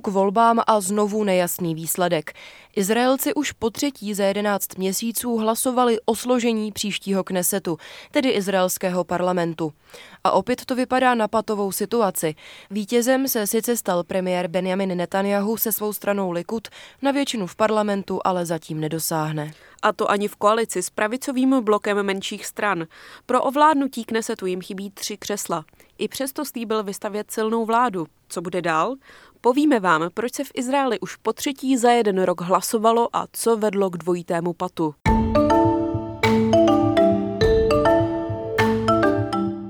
K volbám a znovu nejasný výsledek. Izraelci už po třetí za 11 měsíců hlasovali o složení příštího knesetu, tedy izraelského parlamentu. A opět to vypadá na patovou situaci. Vítězem se sice stal premiér Benjamin Netanyahu se svou stranou Likud, na většinu v parlamentu ale zatím nedosáhne. A to ani v koalici s pravicovým blokem menších stran. Pro ovládnutí knesetu jim chybí tři křesla. I přesto slíbil vystavět silnou vládu. Co bude dál? Povíme vám, proč se v Izraeli už po třetí za jeden rok hlasovalo a co vedlo k dvojitému patu.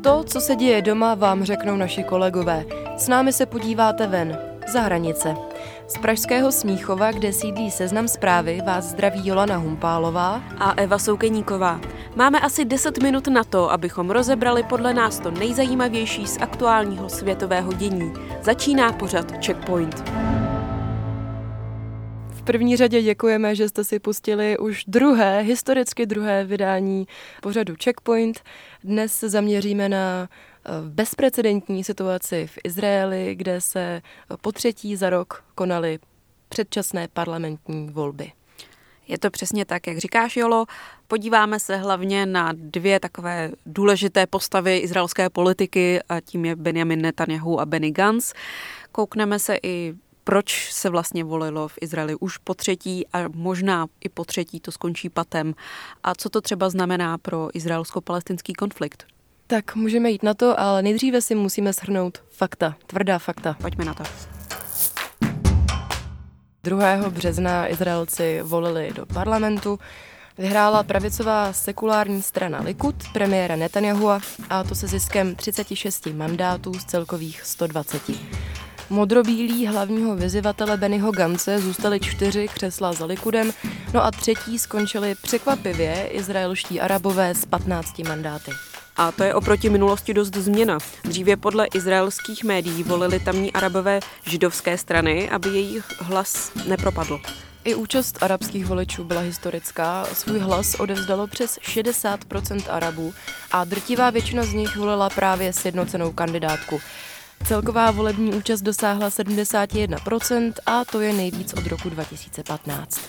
To, co se děje doma, vám řeknou naši kolegové. S námi se podíváte ven, za hranice. Z pražského Smíchova, kde sídlí seznam zprávy, vás zdraví Jolana Humpálová a Eva Soukeníková. Máme asi 10 minut na to, abychom rozebrali podle nás to nejzajímavější z aktuálního světového dění. Začíná pořad Checkpoint. V první řadě děkujeme, že jste si pustili už druhé, historicky druhé vydání pořadu Checkpoint. Dnes se zaměříme na v bezprecedentní situaci v Izraeli, kde se po třetí za rok konaly předčasné parlamentní volby. Je to přesně tak, jak říkáš, Jolo. Podíváme se hlavně na dvě takové důležité postavy izraelské politiky a tím je Benjamin Netanyahu a Benny Gantz. Koukneme se i proč se vlastně volilo v Izraeli už po třetí a možná i po třetí to skončí patem a co to třeba znamená pro izraelsko-palestinský konflikt. Tak můžeme jít na to, ale nejdříve si musíme shrnout fakta, tvrdá fakta. Pojďme na to. 2. března Izraelci volili do parlamentu. Vyhrála pravicová sekulární strana Likud, premiéra Netanyahua, a to se ziskem 36 mandátů z celkových 120. Modrobílí hlavního vyzivatele Bennyho Gance zůstali čtyři křesla za Likudem, no a třetí skončili překvapivě izraelští arabové s 15 mandáty. A to je oproti minulosti dost změna. Dříve podle izraelských médií volili tamní arabové židovské strany, aby jejich hlas nepropadl. I účast arabských voličů byla historická. Svůj hlas odevzdalo přes 60% Arabů a drtivá většina z nich volila právě sjednocenou kandidátku. Celková volební účast dosáhla 71% a to je nejvíc od roku 2015.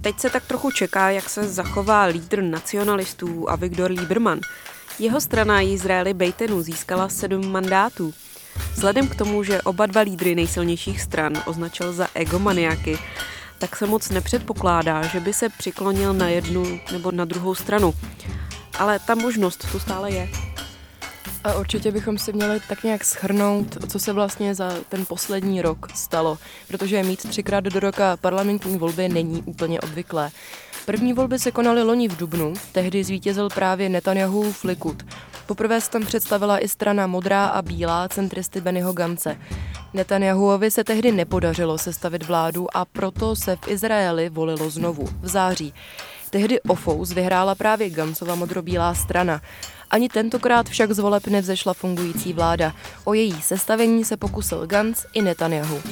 Teď se tak trochu čeká, jak se zachová lídr nacionalistů Avigdor Lieberman. Jeho strana Izraeli Bejtenu získala sedm mandátů. Vzhledem k tomu, že oba dva lídry nejsilnějších stran označil za egomaniaky, tak se moc nepředpokládá, že by se přiklonil na jednu nebo na druhou stranu. Ale ta možnost tu stále je. A určitě bychom si měli tak nějak schrnout, co se vlastně za ten poslední rok stalo, protože mít třikrát do roka parlamentní volby není úplně obvyklé. První volby se konaly loni v Dubnu, tehdy zvítězil právě Netanyahu Likud. Poprvé se tam představila i strana modrá a bílá centristy Bennyho Gance. Netanyahuovi se tehdy nepodařilo sestavit vládu a proto se v Izraeli volilo znovu, v září. Tehdy Ofous vyhrála právě Gancova modrobílá strana. Ani tentokrát však z voleb nevzešla fungující vláda. O její sestavení se pokusil Gantz i Netanyahu.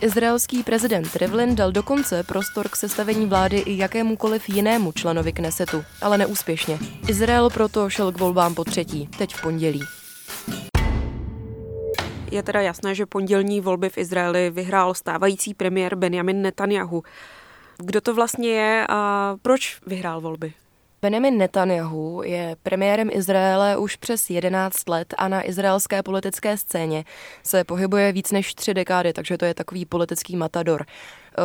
Izraelský prezident Rivlin dal dokonce prostor k sestavení vlády i jakémukoliv jinému členovi Knesetu, ale neúspěšně. Izrael proto šel k volbám po třetí, teď v pondělí. Je teda jasné, že pondělní volby v Izraeli vyhrál stávající premiér Benjamin Netanyahu. Kdo to vlastně je a proč vyhrál volby? Benjamin Netanyahu je premiérem Izraele už přes 11 let a na izraelské politické scéně se pohybuje víc než tři dekády, takže to je takový politický matador.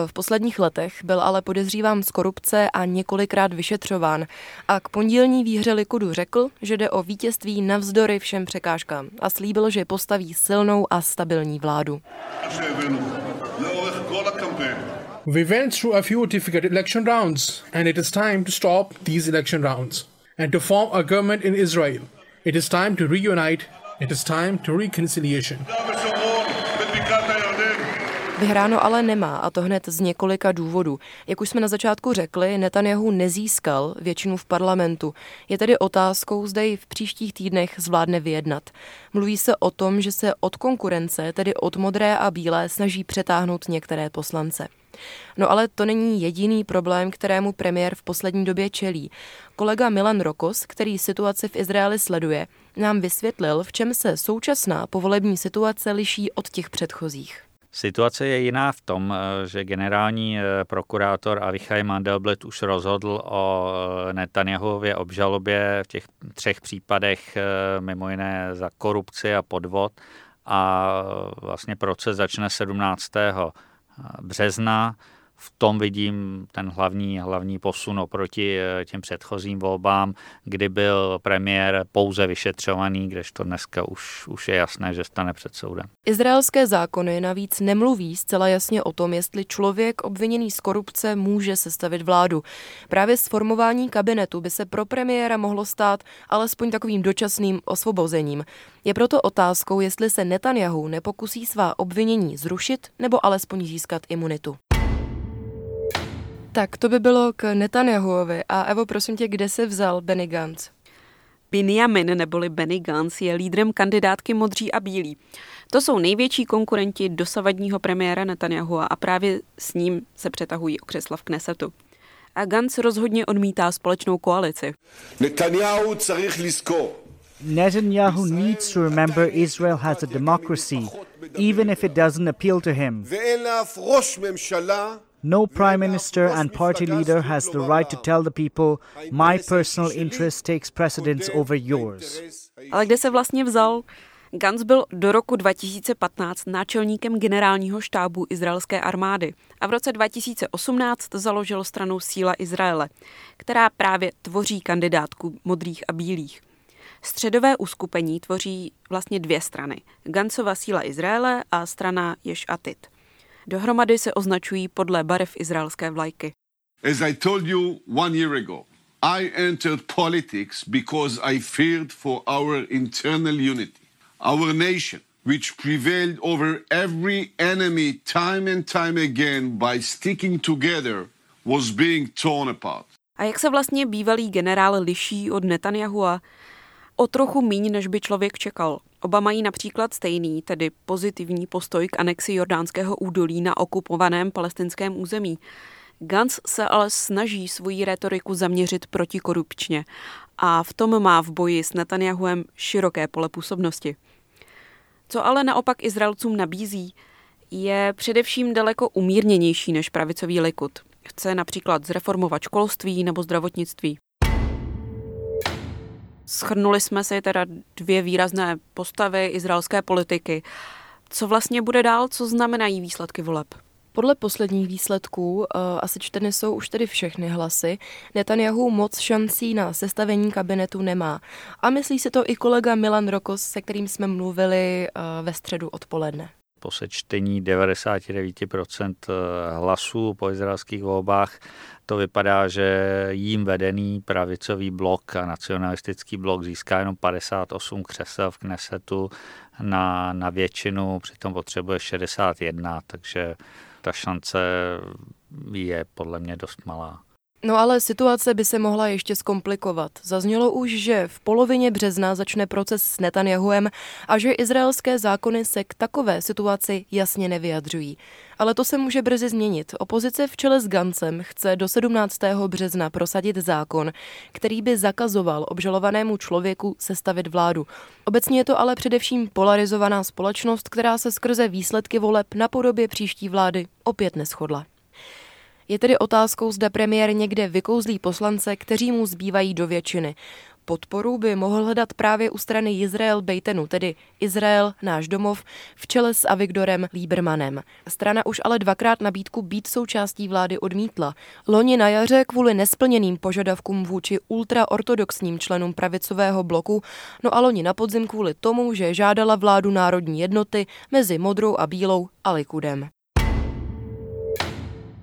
V posledních letech byl ale podezříván z korupce a několikrát vyšetřován a k pondělní výhře Likudu řekl, že jde o vítězství navzdory všem překážkám a slíbil, že postaví silnou a stabilní vládu. We went through a few difficult election rounds, and it is time to stop these election rounds and to form a government in Israel. It is time to reunite. It is time to reconciliation. Vyhráno ale nemá, a to hned z několika důvodů. Jak už jsme na začátku řekli, Netanyahu nezískal většinu v parlamentu. Je tedy otázkou, zda ji v příštích týdnech zvládne vyjednat. Mluví se o tom, že se od konkurence, tedy od modré a bílé, snaží přetáhnout některé poslance. No ale to není jediný problém, kterému premiér v poslední době čelí. Kolega Milan Rokos, který situaci v Izraeli sleduje, nám vysvětlil, v čem se současná povolební situace liší od těch předchozích. Situace je jiná v tom, eh, že generální eh, prokurátor Avichaj Mandelblit už rozhodl o eh, Netanyahuově obžalobě v těch třech případech, mimo jiné za korupci a podvod. A vlastně proces začne 17. března v tom vidím ten hlavní, hlavní posun oproti eh, těm předchozím volbám, kdy byl premiér pouze vyšetřovaný, kdežto dneska už, už je jasné, že stane před soudem. Izraelské zákony navíc nemluví zcela jasně o tom, jestli člověk obviněný z korupce může sestavit vládu. Právě sformování kabinetu by se pro premiéra mohlo stát alespoň takovým dočasným osvobozením. Je proto otázkou, jestli se Netanyahu nepokusí svá obvinění zrušit nebo alespoň získat imunitu. Tak to by bylo k Netanyahuovi. A Evo, prosím tě, kde se vzal Benny Gantz? Binyamin neboli Benny Gantz je lídrem kandidátky Modří a Bílí. To jsou největší konkurenti dosavadního premiéra Netanyahua a právě s ním se přetahují o křesla v Knesetu. A Gantz rozhodně odmítá společnou koalici. Netanyahu Netanyahu needs to remember Israel has a democracy, even if it doesn't appeal to him. No prime minister and party leader has the right to tell the people, my personal interest takes precedence over yours. Ale kde se vlastně vzal? Gantz byl do roku 2015 náčelníkem generálního štábu izraelské armády a v roce 2018 založil stranu Síla Izraele, která právě tvoří kandidátku modrých a bílých. Středové uskupení tvoří vlastně dvě strany. Gancova síla Izraele a strana Ješ Atit – Dohromady se označují podle barev izraelské vlajky. As I told you one year ago, I entered politics because I feared for our internal unity, our nation, which prevailed over every enemy time and time again by sticking together, was being torn apart. A jak se vlastně bývalý generál liší od Netanyahua? O trochu míň, než by člověk čekal. Oba mají například stejný, tedy pozitivní postoj k anexi jordánského údolí na okupovaném palestinském území. Gantz se ale snaží svoji retoriku zaměřit protikorupčně a v tom má v boji s Netanyahuem široké pole působnosti. Co ale naopak Izraelcům nabízí, je především daleko umírněnější než pravicový Likud. Chce například zreformovat školství nebo zdravotnictví. Schrnuli jsme si teda dvě výrazné postavy izraelské politiky. Co vlastně bude dál, co znamenají výsledky voleb? Podle posledních výsledků uh, asi čteny jsou už tedy všechny hlasy. Netanyahu moc šancí na sestavení kabinetu nemá. A myslí si to i kolega Milan Rokos, se kterým jsme mluvili uh, ve středu odpoledne po sečtení 99% eh, hlasů po izraelských volbách to vypadá, že jím vedený pravicový blok a nacionalistický blok získá jenom 58 křesel v Knesetu na, na většinu, přitom potřebuje 61, takže ta šance je podle mě dost malá. No ale situace by se mohla ještě zkomplikovat. Zaznělo už, že v polovině března začne proces s Netanyahuem a že izraelské zákony se k takové situaci jasně nevyjadřují. Ale to se může brzy změnit. Opozice v čele s Gancem chce do 17. března prosadit zákon, který by zakazoval obžalovanému člověku sestavit vládu. Obecně je to ale především polarizovaná společnost, která se skrze výsledky voleb na podobě příští vlády opět neschodla. Je tedy otázkou, zda premiér někde vykouzlí poslance, kteří mu zbývají do většiny. Podporu by mohl hledat právě u strany Izrael Bejtenu, tedy Izrael, náš domov, v čele s Avigdorem Liebermanem. Strana už ale dvakrát nabídku být součástí vlády odmítla. Loni na jaře kvůli nesplněným požadavkům vůči ultraortodoxním členům pravicového bloku, no a loni na podzim kvůli tomu, že žádala vládu národní jednoty mezi modrou a bílou a Likudem.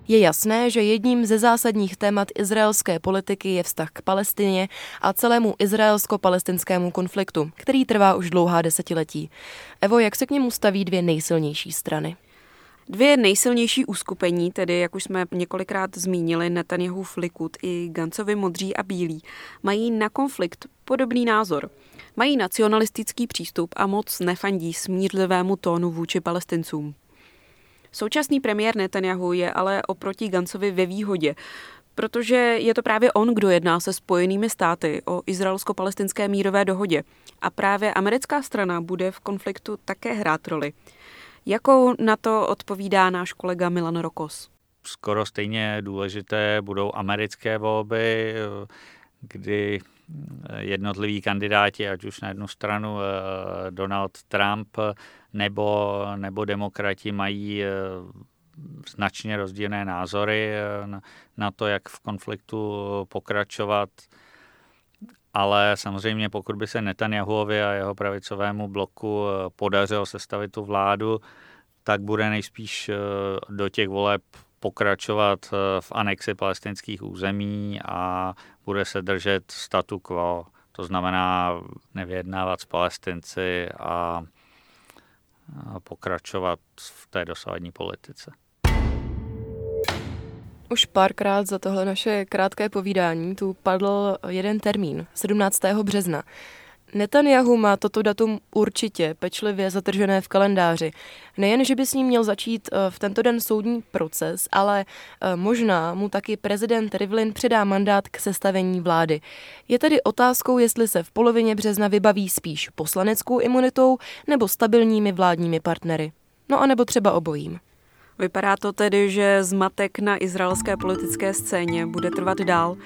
Je jasné, že jedním ze zásadních témat izraelské politiky je vztah k Palestině a celému izraelsko-palestinskému konfliktu, který trvá už dlouhá desetiletí. Evo, jak se k němu staví dvě nejsilnější strany? Dvě nejsilnější uskupení, tedy jak už jsme několikrát zmínili, Netanyahu Likud i Gancovi modří a bílí, mají na konflikt podobný názor. Mají nacionalistický přístup a moc nefandí smířlivému tónu vůči palestincům. Současný premiér Netanyahu je ale oproti Gancovi ve výhodě, protože je to právě on, kdo jedná se spojenými státy o izraelsko-palestinské mírové dohodě. A právě americká strana bude v konfliktu také hrát roli. Jakou na to odpovídá náš kolega Milan Rokos? Skoro stejně důležité budou americké volby, kdy jednotliví kandidáti, ať už na jednu stranu eh, Donald Trump nebo, nebo demokrati mají eh, značně rozdílné názory eh, na to, jak v konfliktu pokračovat. Ale samozřejmě, pokud by se Netanyahuovi a jeho pravicovému bloku podařilo sestavit tu vládu, tak bude nejspíš do těch voleb pokračovat v anexi palestinských území a bude se držet statu quo, to znamená nevyjednávat s palestinci a pokračovat v té dosávadní politice. Už párkrát za tohle naše krátké povídání tu padl jeden termín, 17. března. Netanyahu má toto datum určitě pečlivě zatržené v kalendáři. Nejen, že by s ním měl začít eh, v tento den soudní proces, ale eh, možná mu taky prezident Rivlin předá mandát k sestavení vlády. Je tedy otázkou, jestli se v polovině března vybaví spíš poslaneckou imunitou nebo stabilními vládními partnery. No a nebo třeba obojím. Vypadá to tedy, že zmatek na izraelské politické scéně bude trvat dál.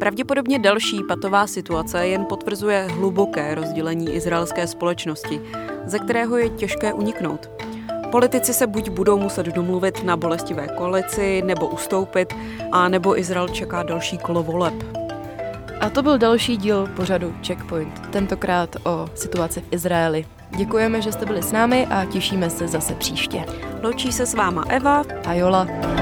Pravděpodobně další patová situace jen potvrzuje hluboké rozdělení izraelské společnosti, ze kterého je těžké uniknout. Politici se buď budou muset domluvit na bolestivé koalici, nebo ustoupit, a nebo Izrael čeká další kolo voleb. A to byl další díl pořadu Checkpoint, tentokrát o situaci v Izraeli. Děkujeme, že jste byli s námi a těšíme se zase příště. Loučí se s váma Eva a Jola.